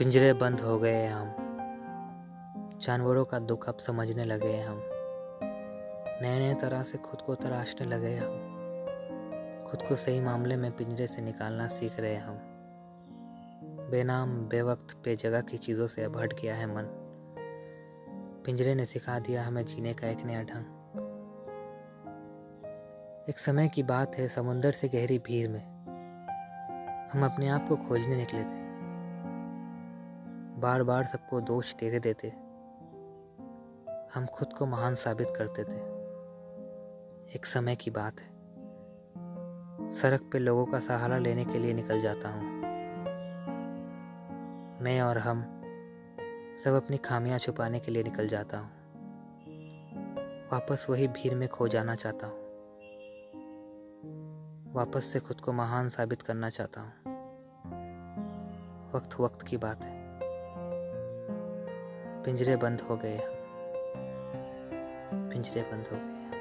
पिंजरे बंद हो गए हम। जानवरों का दुख अब समझने लगे हम। नए नए तरह से खुद को तराशने लगे हम। खुद को सही मामले में पिंजरे से निकालना सीख रहे हम। बेनाम, बेवक्त, बेजगह की चीज़ों से अब हट गया है मन। पिंजरे ने सिखा दिया हमें जीने का एक नया ढंग। एक समय की बात है समुंदर से गहरी भीड़ में। हम अपने आप को खोजने निकले थे। बार बार सबको दोष देते देते। हम खुद को महान साबित करते थे। एक समय की बात है। सड़क पे लोगों का सहारा लेने के लिए निकल जाता हूँ। मैं और हम सब अपनी खामियाँ छुपाने के लिए निकल जाता हूँ। वापस वही भीड़ में खो जाना चाहता हूँ। वापस से खुद को महान साबित करना चाहता हूँ। वक्त वक्त की बात है। पिंजरे बंद हो गए पिंजरे बंद हो गए